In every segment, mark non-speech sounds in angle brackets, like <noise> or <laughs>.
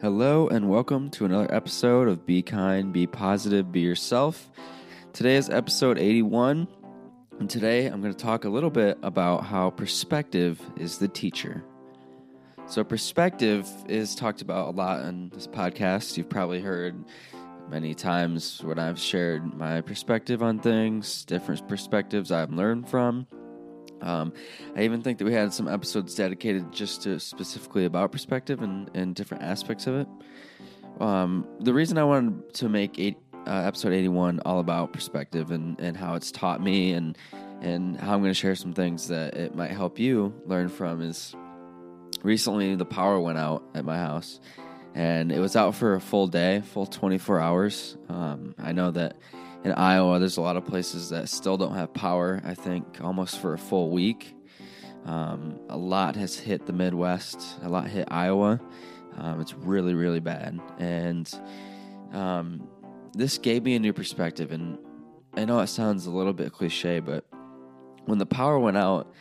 Hello, and welcome to another episode of Be Kind, Be Positive, Be Yourself. Today is episode 81, and today I'm going to talk a little bit about how perspective is the teacher. So, perspective is talked about a lot on this podcast. You've probably heard many times when I've shared my perspective on things, different perspectives I've learned from. Um, I even think that we had some episodes dedicated just to specifically about perspective and, and different aspects of it. Um, the reason I wanted to make eight, uh, episode 81 all about perspective and, and how it's taught me and and how I'm going to share some things that it might help you learn from is recently the power went out at my house and it was out for a full day, full 24 hours. Um, I know that in Iowa, there's a lot of places that still don't have power, I think almost for a full week. Um, a lot has hit the Midwest, a lot hit Iowa. Um, it's really, really bad. And um, this gave me a new perspective. And I know it sounds a little bit cliche, but when the power went out,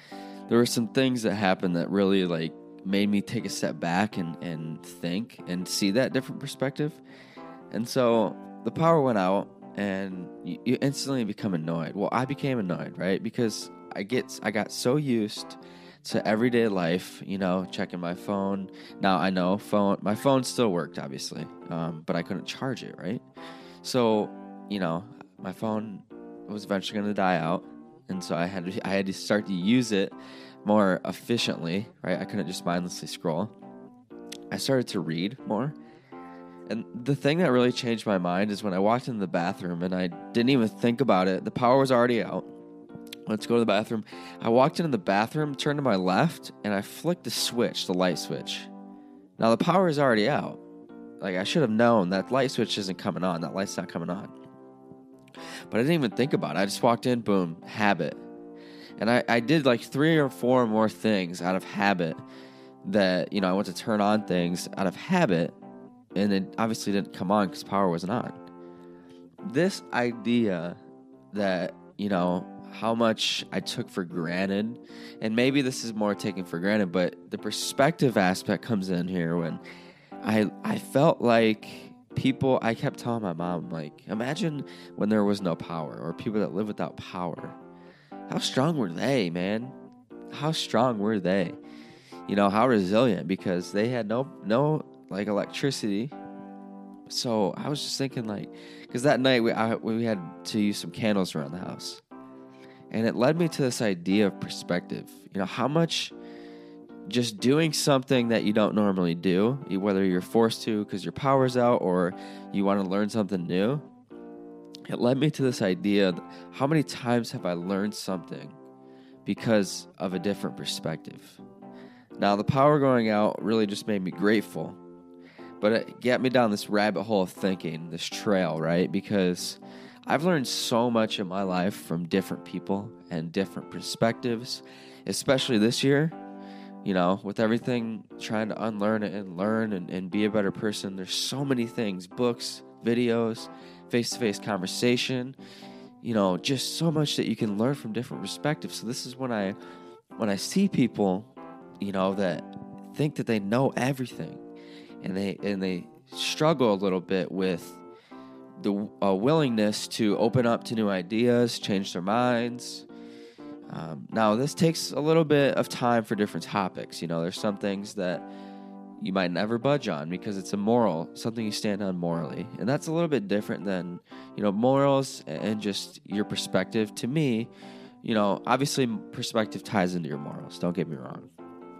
there were some things that happened that really like made me take a step back and, and think and see that different perspective. And so the power went out and you, you instantly become annoyed. Well, I became annoyed, right? Because I get I got so used to everyday life, you know, checking my phone. Now I know phone my phone still worked obviously, um, but I couldn't charge it, right? So you know, my phone was eventually going to die out, and so I had to, I had to start to use it more efficiently, right? I couldn't just mindlessly scroll. I started to read more. And the thing that really changed my mind is when I walked into the bathroom and I didn't even think about it. The power was already out. Let's go to the bathroom. I walked into the bathroom, turned to my left, and I flicked the switch, the light switch. Now the power is already out. Like I should have known that light switch isn't coming on. That light's not coming on. But I didn't even think about it. I just walked in, boom, habit. And I, I did like three or four more things out of habit that, you know, I went to turn on things out of habit and it obviously didn't come on because power wasn't on. This idea that, you know, how much I took for granted, and maybe this is more taken for granted, but the perspective aspect comes in here when I I felt like people I kept telling my mom, like, imagine when there was no power or people that live without power. How strong were they, man? How strong were they? You know, how resilient because they had no no like electricity. So I was just thinking, like, because that night we I, we had to use some candles around the house, and it led me to this idea of perspective. You know, how much just doing something that you don't normally do, whether you're forced to because your power's out or you want to learn something new. It led me to this idea: how many times have I learned something because of a different perspective? Now, the power going out really just made me grateful but it got me down this rabbit hole of thinking, this trail, right? Because I've learned so much in my life from different people and different perspectives, especially this year. You know, with everything trying to unlearn it and learn and, and be a better person, there's so many things books, videos, face to face conversation, you know, just so much that you can learn from different perspectives. So, this is when I when I see people, you know, that think that they know everything and they and they struggle a little bit with the uh, willingness to open up to new ideas, change their minds. Um, now, this takes a little bit of time for different topics. You know, there's some things that you might never budge on because it's a moral, something you stand on morally. And that's a little bit different than, you know, morals and just your perspective. To me, you know, obviously perspective ties into your morals, don't get me wrong.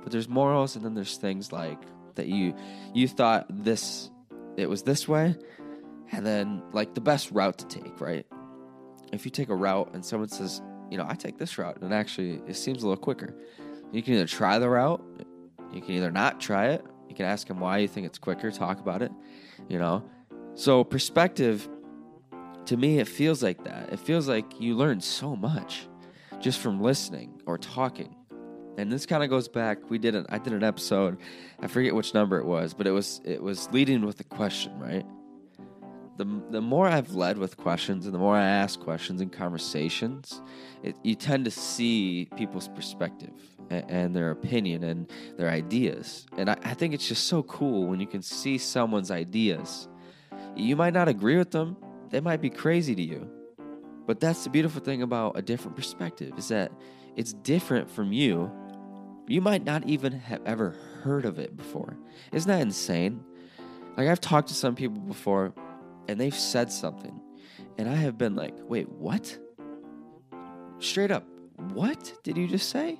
But there's morals and then there's things like that you you thought this it was this way and then like the best route to take right? If you take a route and someone says you know i take this route and actually it seems a little quicker. You can either try the route you can either not try it you can ask them why you think it's quicker talk about it you know? So perspective to me it feels like that. It feels like you learn so much just from listening or talking and this kind of goes back. We did an I did an episode. I forget which number it was, but it was it was leading with a question, right? the the more I've led with questions and the more I ask questions in conversations, it, you tend to see people's perspective and, and, their opinion and their ideas. And I, I think it's just so cool when you can see someone's ideas. You might not agree with them; they might be crazy to you. But that's the beautiful thing about a different perspective is that it's different from you. You might not even have ever heard of it before. Isn't that insane? Like I've talked to some people before and they've said something and I have been like, "Wait, what?" Straight up, "What did you just say?"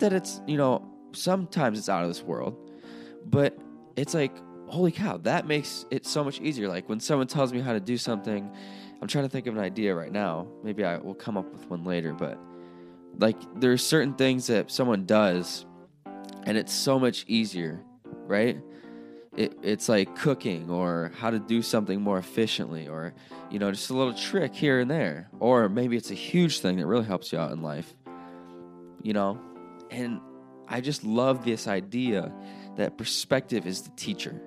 that it's, you know, sometimes it's out of this world, but it's like, holy cow, that makes it so much easier. Like when someone tells me how to do something, I'm trying to think of an idea right now. Maybe I will come up with one later, but like there's certain things that someone does and it's so much easier, right? It, it's like cooking or how to do something more efficiently or you know just a little trick here and there or maybe it's a huge thing that really helps you out in life you know and I just love this idea that perspective is the teacher.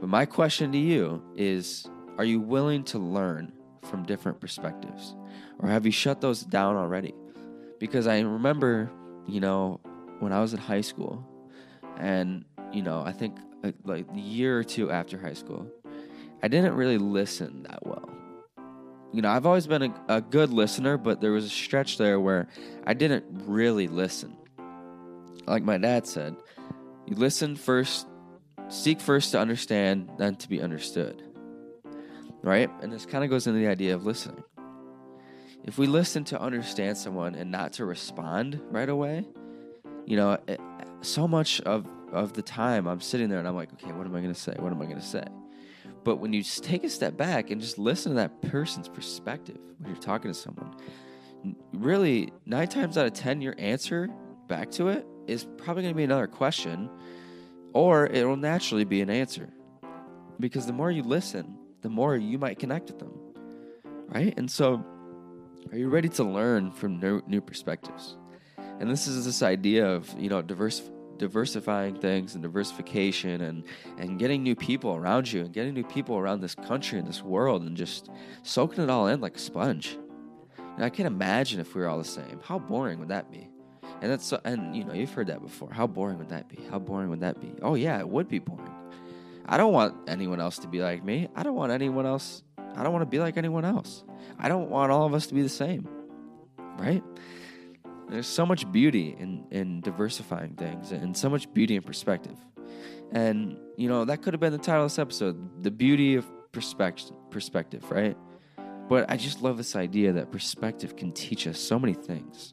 But my question to you is are you willing to learn from different perspectives? Or have you shut those down already? Because I remember, you know, when I was in high school, and, you know, I think uh, like a year or two after high school, I didn't really listen that well you know, I've always been a, a good listener, but there was a stretch there where I didn't really listen. Like my dad said, you listen first, seek first to understand, then to be understood. Right? And this kind of goes into the idea of listening. If we listen to understand someone and not to respond right away, you know, it, so much of, of the time I'm sitting there and I'm like, okay, what am I going to say? What am I going to say? But when you take a step back and just listen to that person's perspective when you're talking to someone, really, nine times out of 10, your answer back to it is probably going to be another question, or it'll naturally be an answer. Because the more you listen, the more you might connect with them. Right? And so, are you ready to learn from new, new perspectives? And this is this idea of, you know, diverse diversifying things and diversification and and getting new people around you and getting new people around this country and this world and just soaking it all in like a sponge. And I can't imagine if we were all the same. How boring would that be? And that's and you know you've heard that before. How boring would that be? How boring would that be? Oh yeah, it would be boring. I don't want anyone else to be like me. I don't want anyone else. I don't want to be like anyone else. I don't want all of us to be the same. Right? There's so much beauty in, in diversifying things and so much beauty in perspective. And, you know, that could have been the title of this episode The Beauty of Perspective, perspective right? But I just love this idea that perspective can teach us so many things.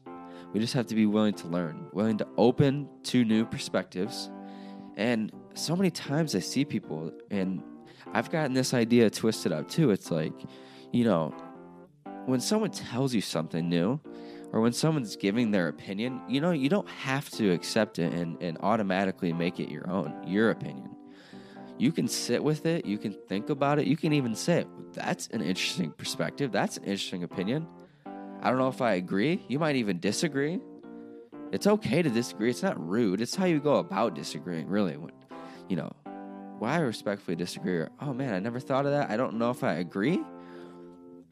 We just have to be willing to learn, willing to open to new perspectives. And so many times I see people, and I've gotten this idea twisted up too. It's like, you know, when someone tells you something new, or when someone's giving their opinion, you know, you don't have to accept it and, and automatically make it your own, your opinion. You can sit with it, you can think about it, you can even say, that's an interesting perspective, that's an interesting opinion. I don't know if I agree. You might even disagree. It's okay to disagree. It's not rude. It's how you go about disagreeing, really. When, you know, why I respectfully disagree, or, oh man, I never thought of that. I don't know if I agree.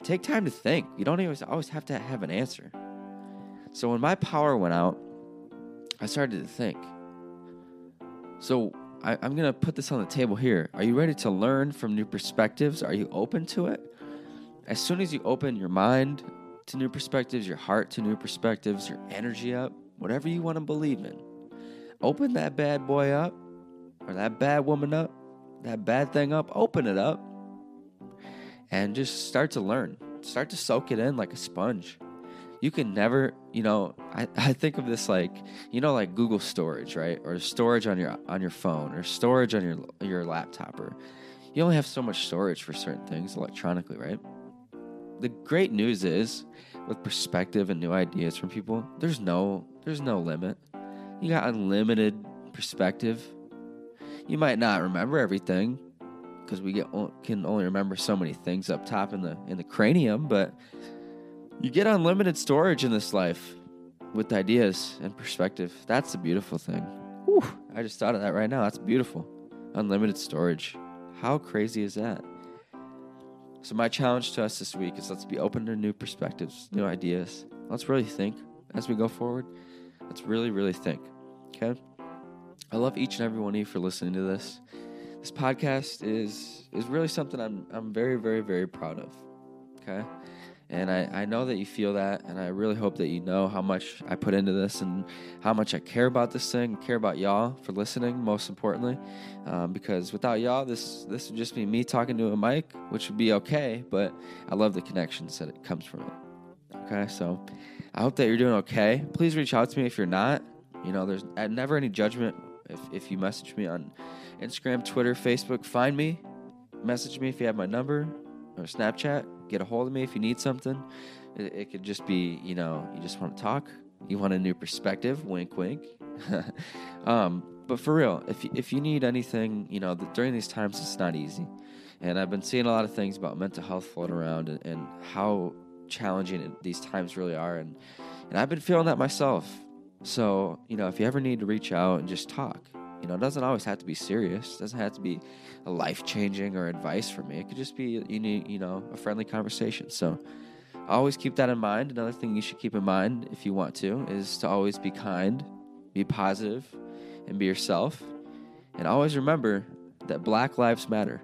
Take time to think. You don't always always have to have an answer. So when my power went out, I started to think. So I, am going to put this on the table here. Are you ready to learn from new perspectives? Are you open to it? As soon as you open your mind to new perspectives, your heart to new perspectives, your energy up, whatever you want to believe in, open that bad boy up or that bad woman up, that bad thing up, open it up and just start to learn. Start to soak it in like a sponge you can never you know I, <laughs> I think of this like you know like google storage right or storage on your on your phone or storage on your your laptop or you only have so much storage for certain things electronically, right? The great news is with perspective and new ideas from people, there's no there's no limit. You got unlimited perspective. You might not remember everything because we get can only remember so many things up top in the in the cranium, but you get unlimited storage in this life with ideas and perspective. That's the beautiful thing. Whew, I just thought of that right now. That's beautiful. Unlimited storage. How crazy is that? So, my challenge to us this week is let's be open to new perspectives, new ideas. Let's really think as we go forward. Let's really, really think. Okay? I love each and every one of you for listening to this. This podcast is is really something I'm I'm very, very, very proud of. Okay? And I, I know that you feel that, and I really hope that you know how much I put into this and how much I care about this thing, care about y'all for listening, most importantly. Um, because without y'all, this this would just be me talking to a mic, which would be okay, but I love the connections that it comes from it. Okay, so I hope that you're doing okay. Please reach out to me if you're not. You know, there's never any judgment if, if you message me on Instagram, Twitter, Facebook. Find me, message me if you have my number or Snapchat get a hold of me if you need something. It, it could just be, you know, you just want to talk, you want a new perspective, wink, wink. <laughs> um, but for real, if if you need anything, you know, during these times, it's not easy. And I've been seeing a lot of things about mental health floating around and, and how challenging these times really are. And, and I've been feeling that myself. So, you know, if you ever need to reach out and just talk, you know, it doesn't always have to be serious. It doesn't have to be a life changing or advice for me. It could just be you need, you know, a friendly conversation. So always keep that in mind. Another thing you should keep in mind if you want to is to always be kind, be positive, and be yourself. And always remember that Black Lives Matter.